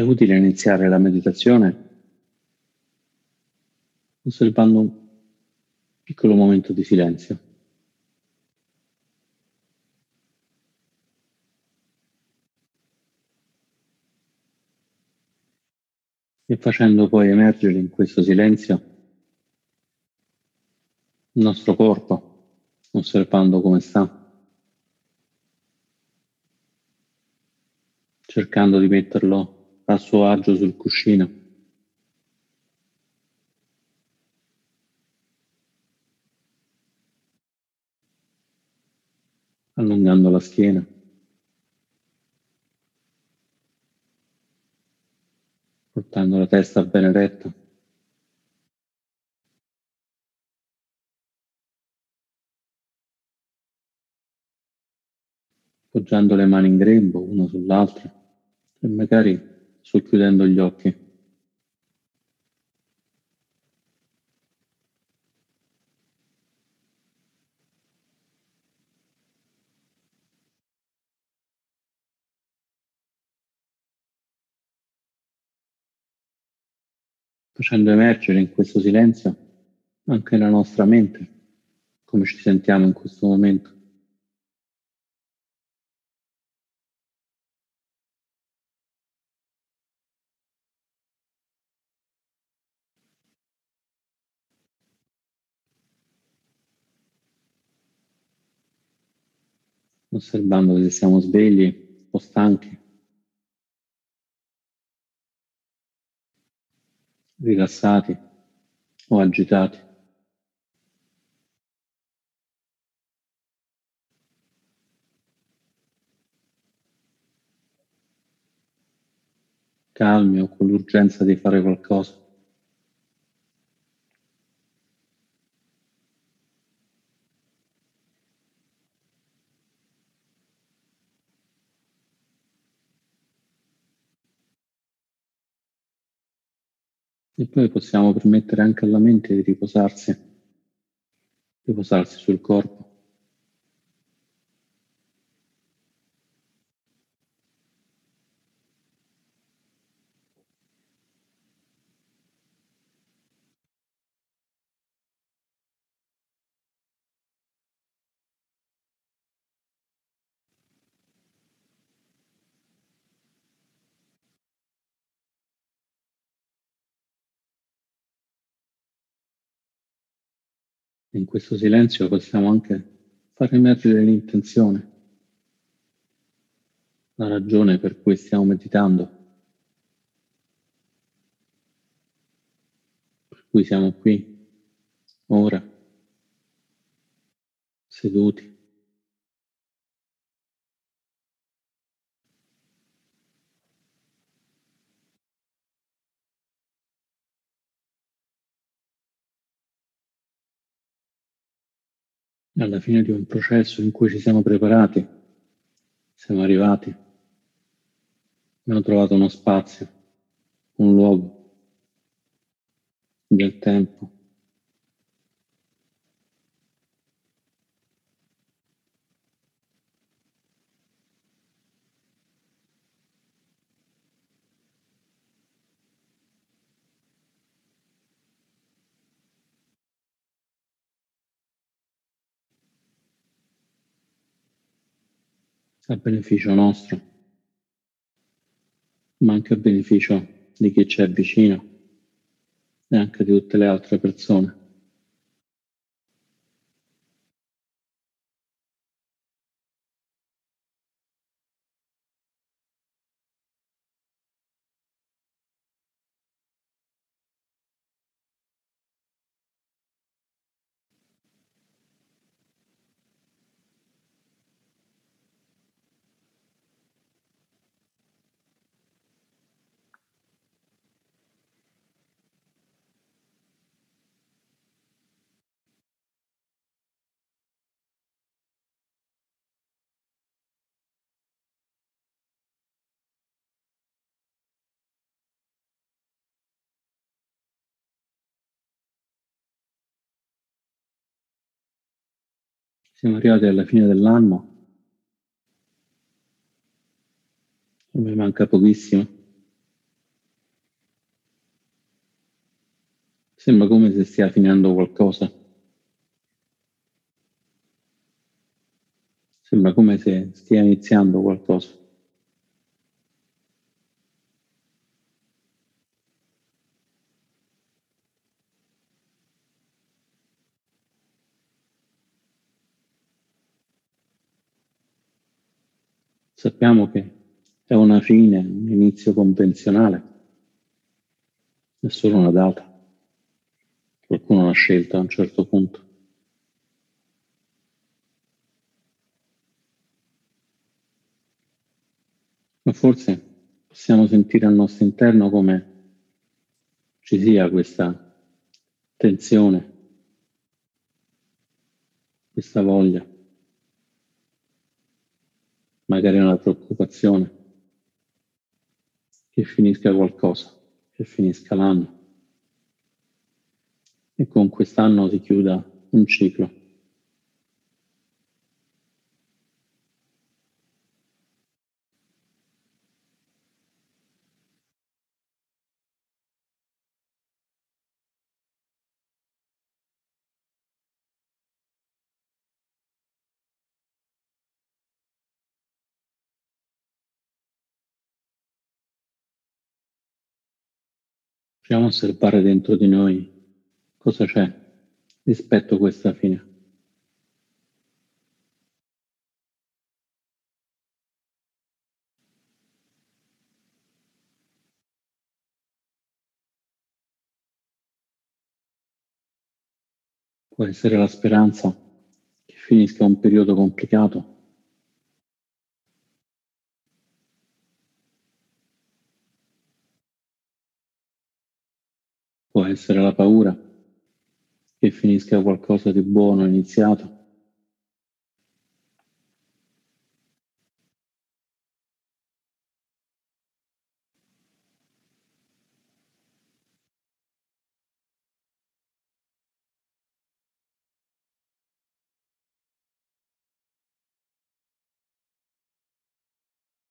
È utile iniziare la meditazione osservando un piccolo momento di silenzio. E facendo poi emergere in questo silenzio il nostro corpo, osservando come sta. cercando di metterlo a suo agio sul cuscino. allungando la schiena. Portando la testa bene retta. Poggiando le mani in grembo, una sull'altra e magari socchiudendo gli occhi. facendo emergere in questo silenzio anche la nostra mente, come ci sentiamo in questo momento. Osservando se siamo svegli o stanchi, rilassati o agitati. calmi o con l'urgenza di fare qualcosa. E poi possiamo permettere anche alla mente di riposarsi, riposarsi sul corpo. In questo silenzio possiamo anche far emergere l'intenzione, la ragione per cui stiamo meditando, per cui siamo qui, ora, seduti. Alla fine di un processo in cui ci siamo preparati, siamo arrivati, abbiamo trovato uno spazio, un luogo, del tempo. A beneficio nostro, ma anche a beneficio di chi ci è vicino e anche di tutte le altre persone. Siamo arrivati alla fine dell'anno. Mi manca pochissimo. Sembra come se stia finendo qualcosa. Sembra come se stia iniziando qualcosa. Sappiamo che è una fine, un inizio convenzionale, è solo una data. Qualcuno l'ha scelta a un certo punto. Ma forse possiamo sentire al nostro interno come ci sia questa tensione, questa voglia magari una preoccupazione, che finisca qualcosa, che finisca l'anno e con quest'anno si chiuda un ciclo. Proviamo a osservare dentro di noi cosa c'è rispetto a questa fine. Può essere la speranza che finisca un periodo complicato Può essere la paura che finisca qualcosa di buono iniziato.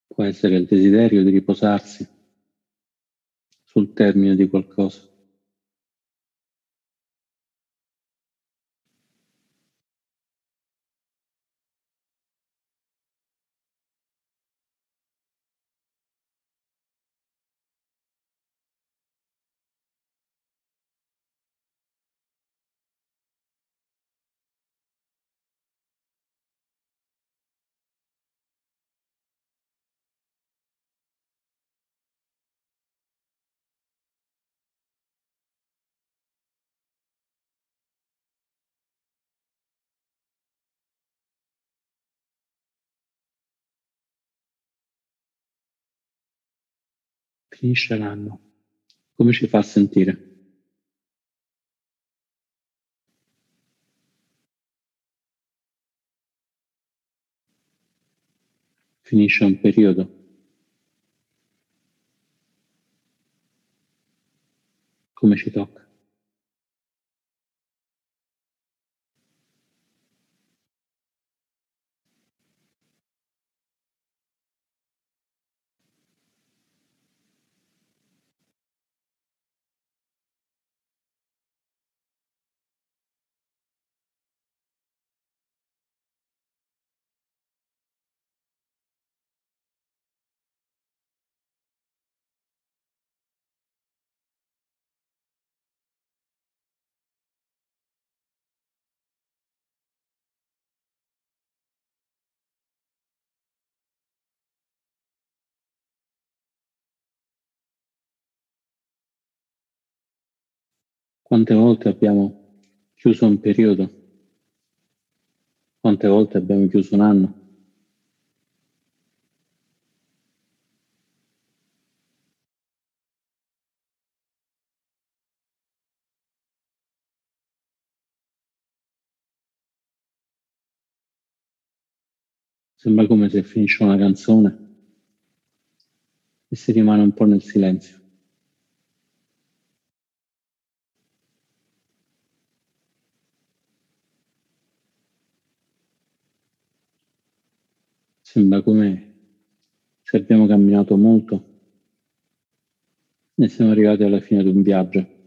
Può essere il desiderio di riposarsi sul termine di qualcosa. Finisce l'anno, come ci fa sentire? Finisce un periodo. Come ci tocca? Quante volte abbiamo chiuso un periodo? Quante volte abbiamo chiuso un anno? Sembra come se finisce una canzone e si rimane un po' nel silenzio. Sembra come se abbiamo camminato molto e siamo arrivati alla fine di un viaggio.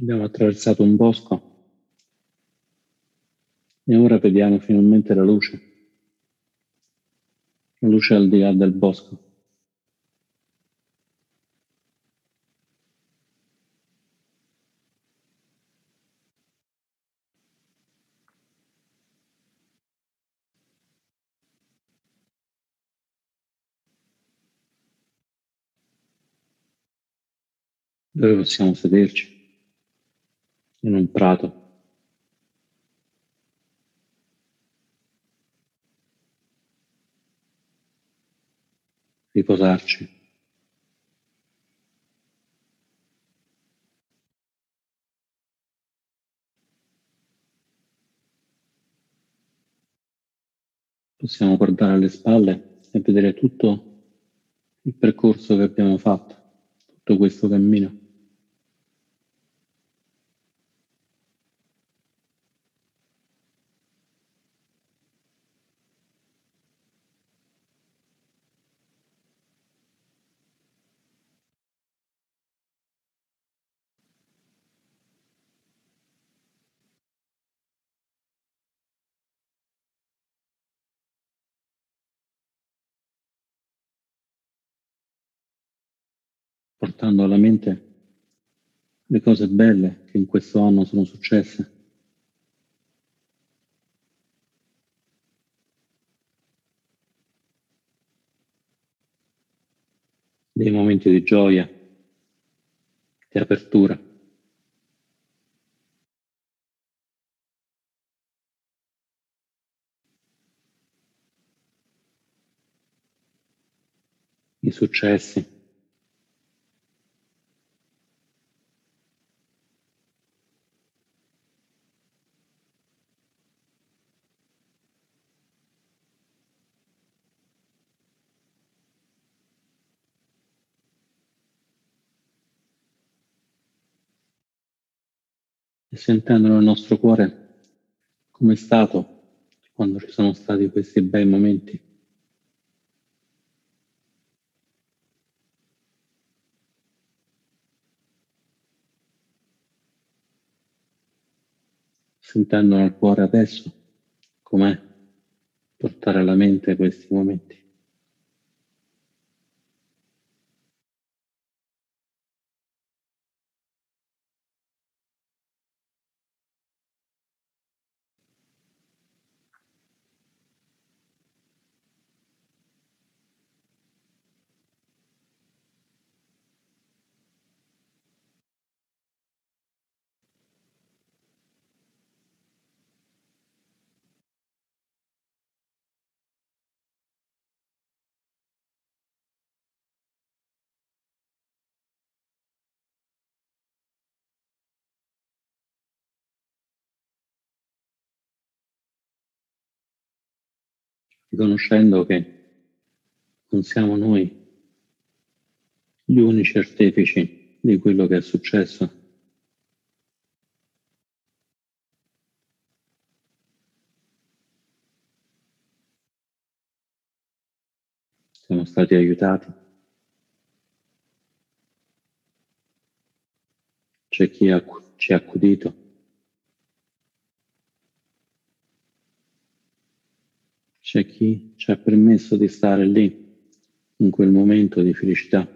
Abbiamo attraversato un bosco e ora vediamo finalmente la luce, la luce al di là del bosco. dove possiamo sederci in un prato. riposarci. Possiamo guardare alle spalle e vedere tutto il percorso che abbiamo fatto, tutto questo cammino. Portando alla mente le cose belle che in questo anno sono successe. Dei momenti di gioia, di apertura. I successi. E sentendo nel nostro cuore come è stato quando ci sono stati questi bei momenti. Sentendo nel cuore adesso com'è portare alla mente questi momenti. Riconoscendo che non siamo noi gli unici artefici di quello che è successo. Siamo stati aiutati. C'è chi ha, ci ha accudito. C'è chi ci ha permesso di stare lì, in quel momento di felicità.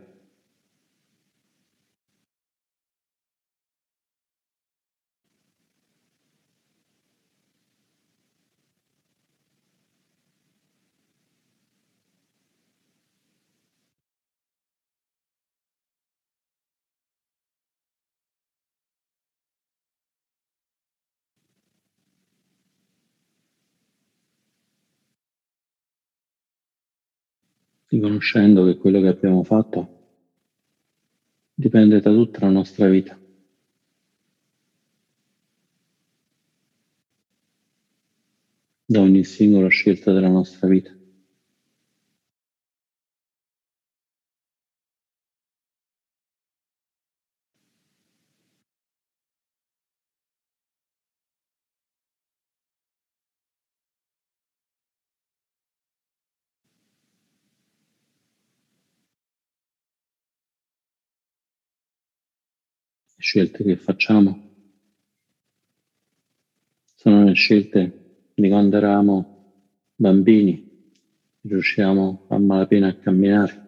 Riconoscendo che quello che abbiamo fatto dipende da tutta la nostra vita. da ogni singola scelta della nostra vita. Scelte che facciamo sono le scelte di quando eravamo bambini, riusciamo a malapena a camminare.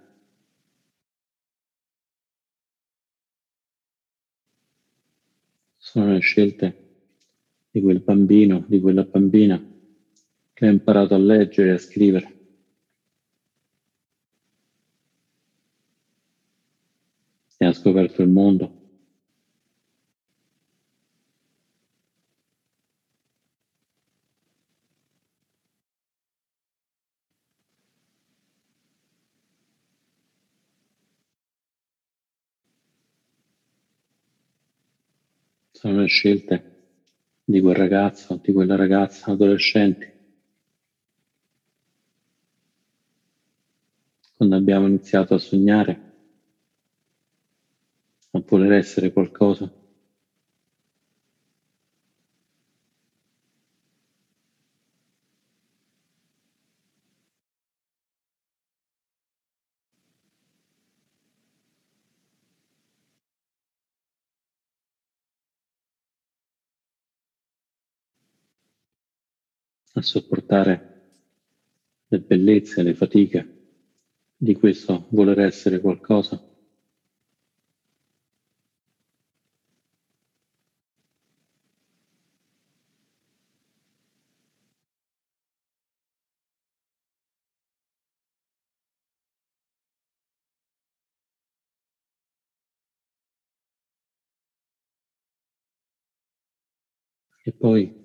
Sono le scelte di quel bambino, di quella bambina che ha imparato a leggere e a scrivere. E ha scoperto il mondo. Sono le scelte di quel ragazzo, di quella ragazza, adolescenti. Quando abbiamo iniziato a sognare, a voler essere qualcosa. A sopportare le bellezze, le fatiche di questo voler essere qualcosa. E poi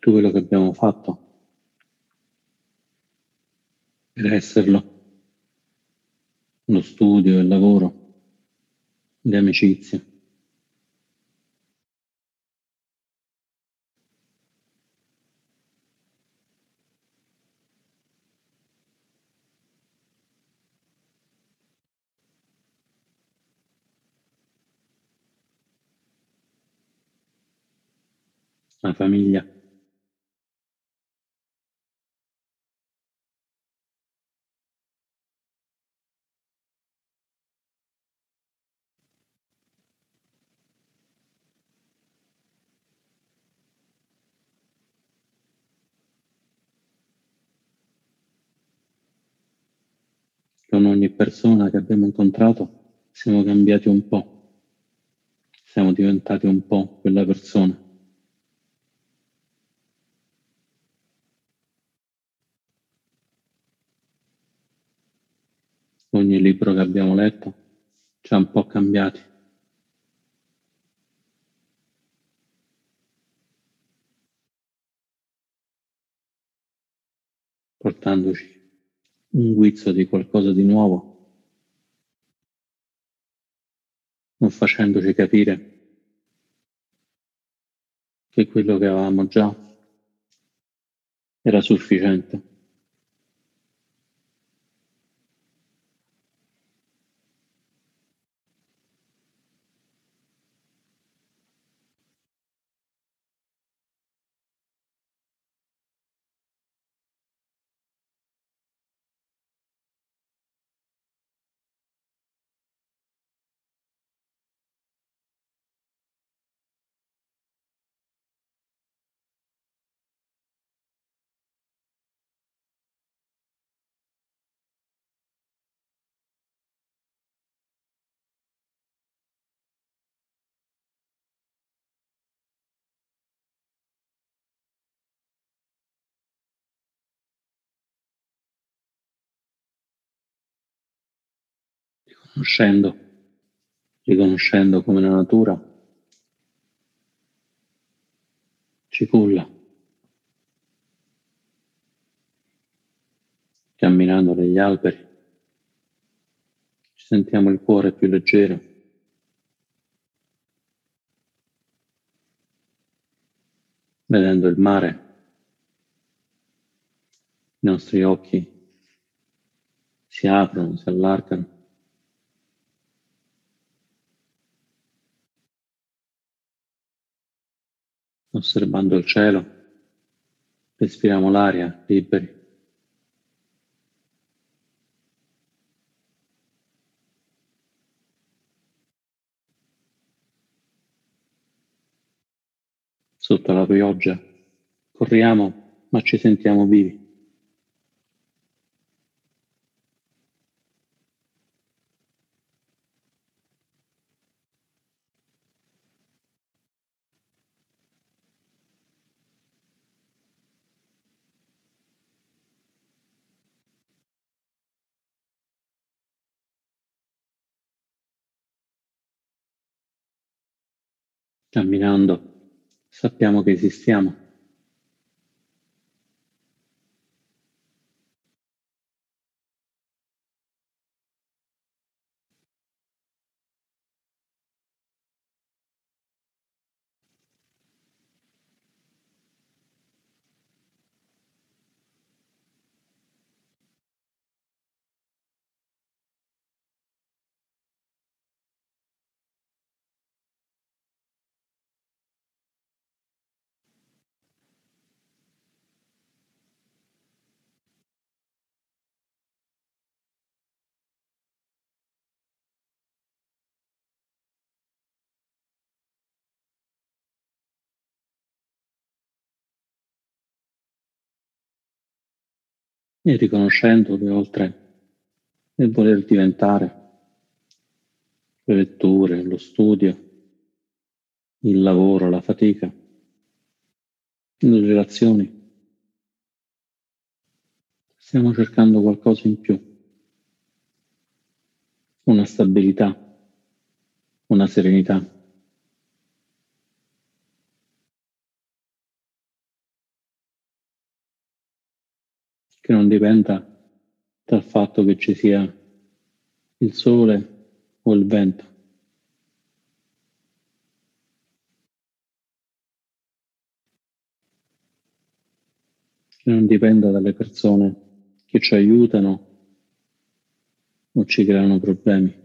tutto quello che abbiamo fatto per esserlo, lo studio, il lavoro, le amicizie. La famiglia. con ogni persona che abbiamo incontrato siamo cambiati un po', siamo diventati un po' quella persona. Ogni libro che abbiamo letto ci ha un po' cambiati. portandoci un guizzo di qualcosa di nuovo, non facendoci capire che quello che avevamo già era sufficiente. Riconoscendo, riconoscendo come la natura ci culla, camminando negli alberi, ci sentiamo il cuore più leggero. Vedendo il mare, i nostri occhi si aprono, si allargano. osservando il cielo, respiriamo l'aria liberi. Sotto la pioggia corriamo ma ci sentiamo vivi. Camminando sappiamo che esistiamo. E riconoscendo che oltre nel voler diventare le letture, lo studio, il lavoro, la fatica, le relazioni, stiamo cercando qualcosa in più, una stabilità, una serenità. Che non dipenda dal fatto che ci sia il sole o il vento. Che non dipenda dalle persone che ci aiutano o ci creano problemi.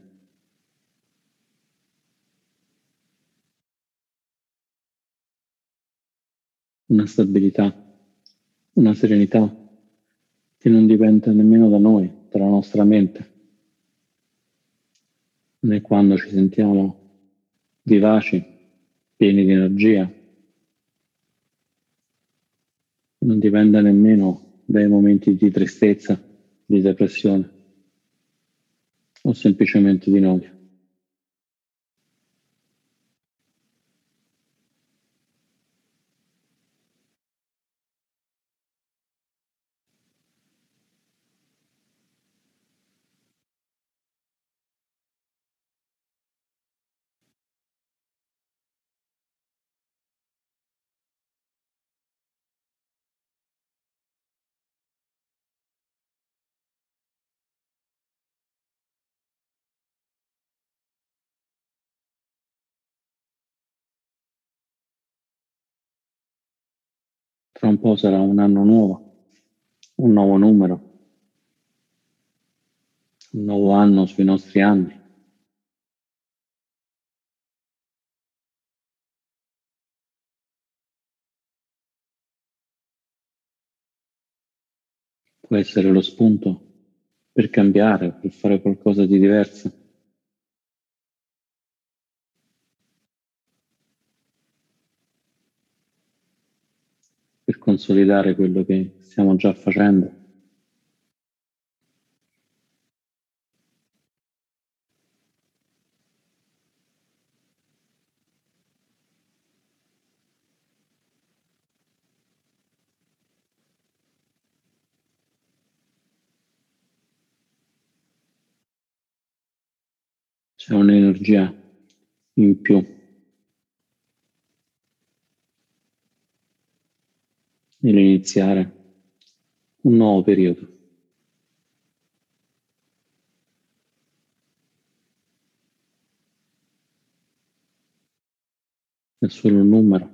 Una stabilità, una serenità che non dipende nemmeno da noi, dalla nostra mente, né quando ci sentiamo vivaci, pieni di energia, non dipende nemmeno dai momenti di tristezza, di depressione o semplicemente di noia. Tra un po' sarà un anno nuovo, un nuovo numero, un nuovo anno sui nostri anni. Può essere lo spunto per cambiare, per fare qualcosa di diverso. Per consolidare quello che stiamo già facendo. C'è un'energia in più nell'iniziare un nuovo periodo. È solo un numero,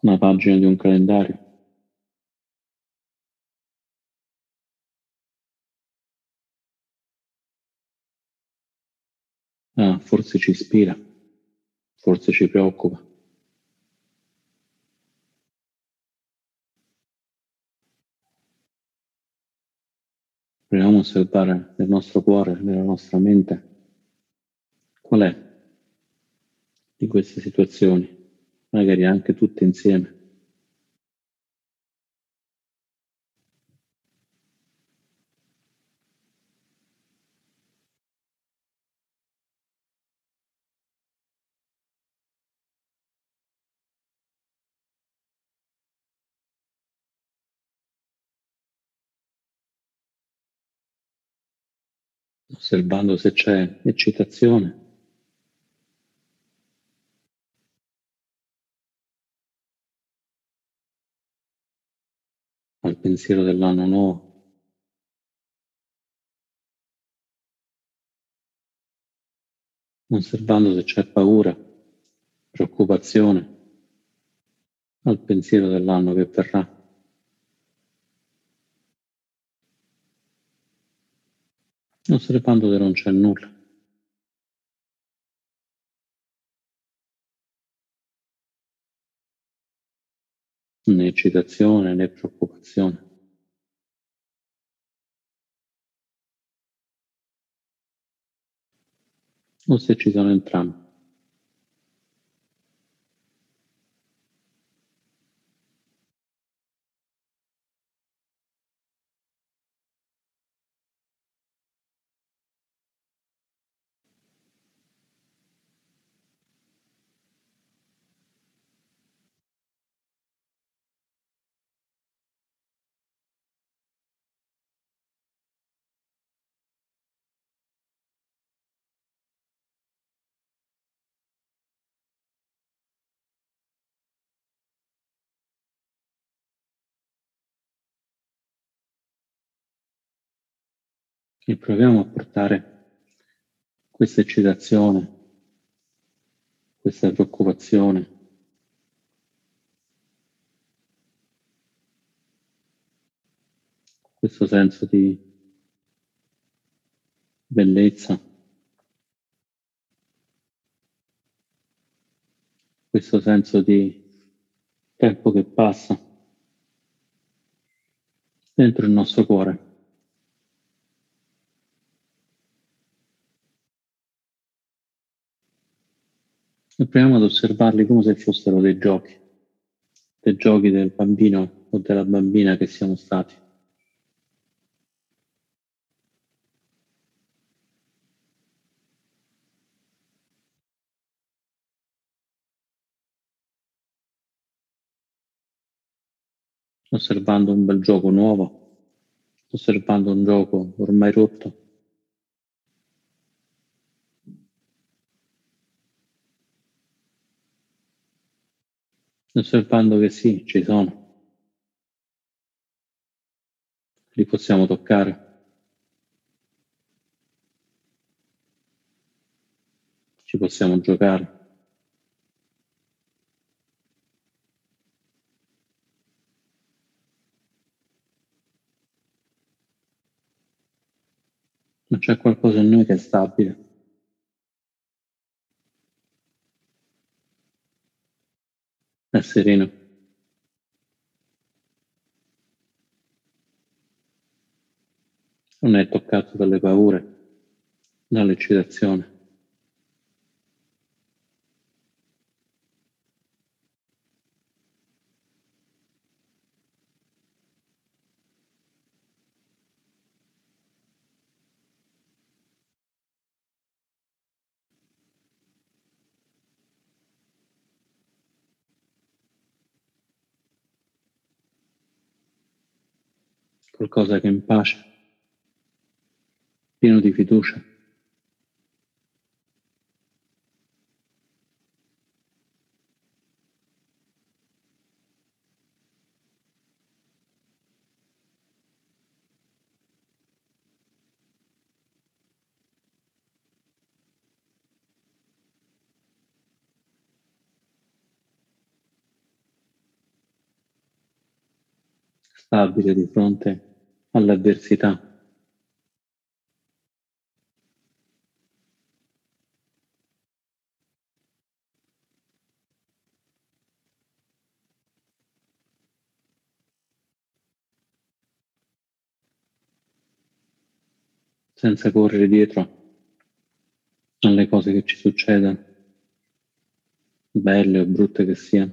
una pagina di un calendario. Ah, forse ci ispira, forse ci preoccupa. Proviamo a osservare nel nostro cuore, nella nostra mente, qual è di queste situazioni magari anche tutte insieme. Osservando se c'è eccitazione. al pensiero dell'anno nuovo. Osservando se c'è paura, preoccupazione al pensiero dell'anno che verrà. Osservando che non c'è nulla. Né eccitazione né preoccupazione. O se ci sono entrambi. E proviamo a portare questa eccitazione, questa preoccupazione, questo senso di bellezza, questo senso di tempo che passa dentro il nostro cuore. E proviamo ad osservarli come se fossero dei giochi, dei giochi del bambino o della bambina che siamo stati. Osservando un bel gioco nuovo, osservando un gioco ormai rotto. Osservando che sì, ci sono. Li possiamo toccare. Ci possiamo giocare. Ma c'è qualcosa in noi che è stabile. È sereno. Non è toccato dalle paure, dall'eccitazione. Qualcosa che è in pace, pieno di fiducia. stabile di fronte all'avversità. senza correre dietro alle cose che ci succedono, belle o brutte che siano.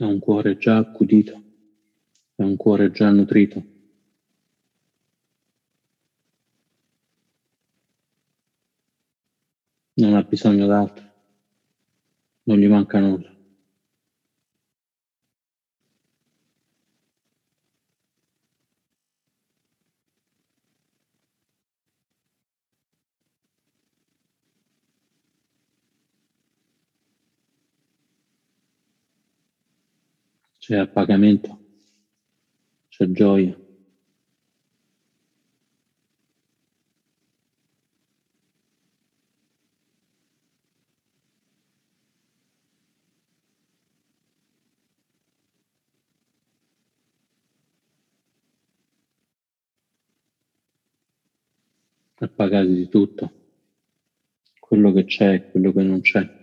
Ha un cuore già accudito, ha un cuore già nutrito. Non ha bisogno d'altro, non gli manca nulla. C'è appagamento, c'è gioia. appagati di tutto, quello che c'è e quello che non c'è.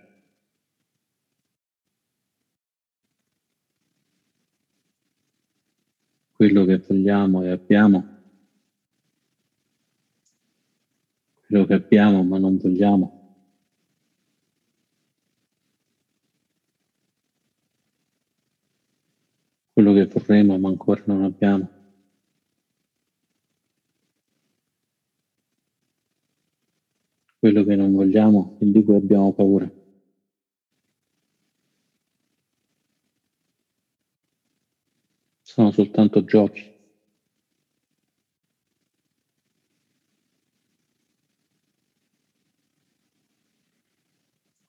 Quello che vogliamo e abbiamo, quello che abbiamo ma non vogliamo. Quello che vorremmo ma ancora non abbiamo. Quello che non vogliamo e di cui abbiamo paura. Sono soltanto giochi.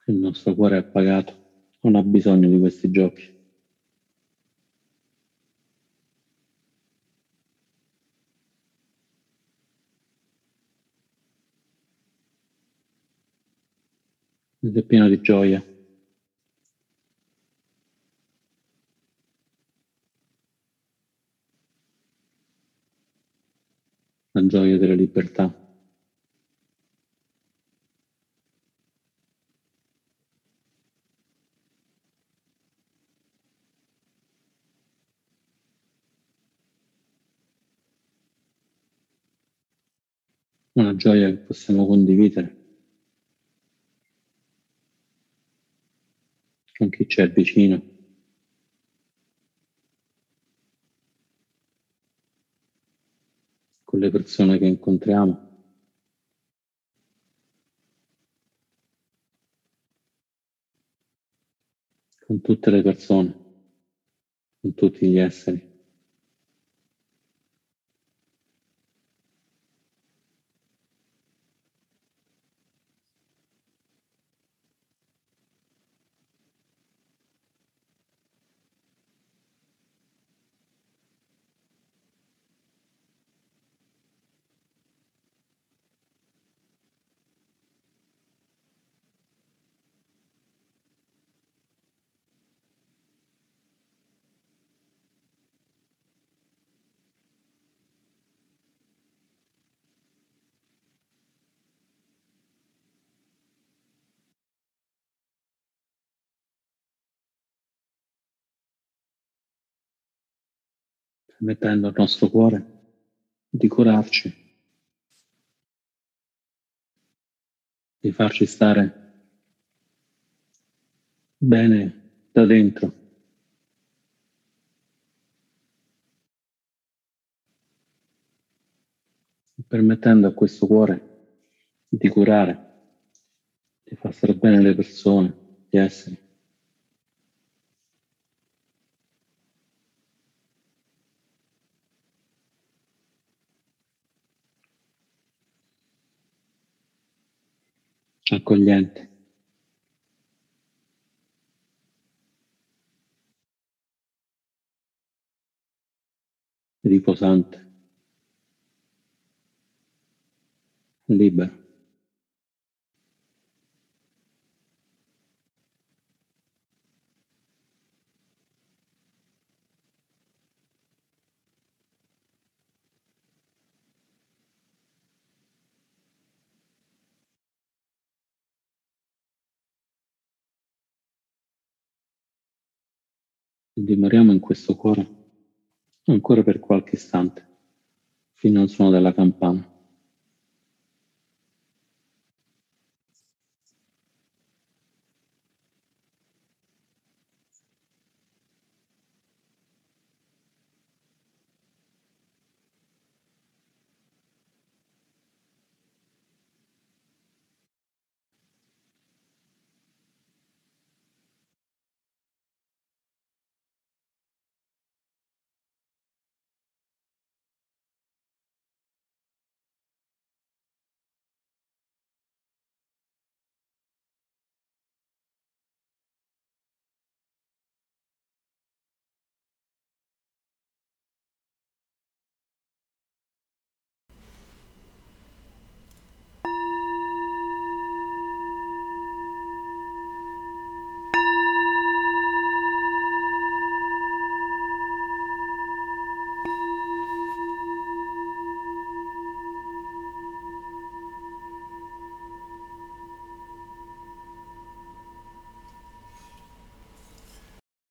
Il nostro cuore è appagato, non ha bisogno di questi giochi. Ed è pieno di gioia. La gioia della libertà. Una gioia che possiamo condividere con chi c'è vicino. Con le persone che incontriamo. con tutte le persone, con tutti gli esseri. Permettendo al nostro cuore di curarci, di farci stare bene da dentro. permettendo a questo cuore di curare, di far stare bene le persone, gli esseri. Accogliente. riposante, libero. e dimoriamo in questo cuore ancora per qualche istante, fino al suono della campana.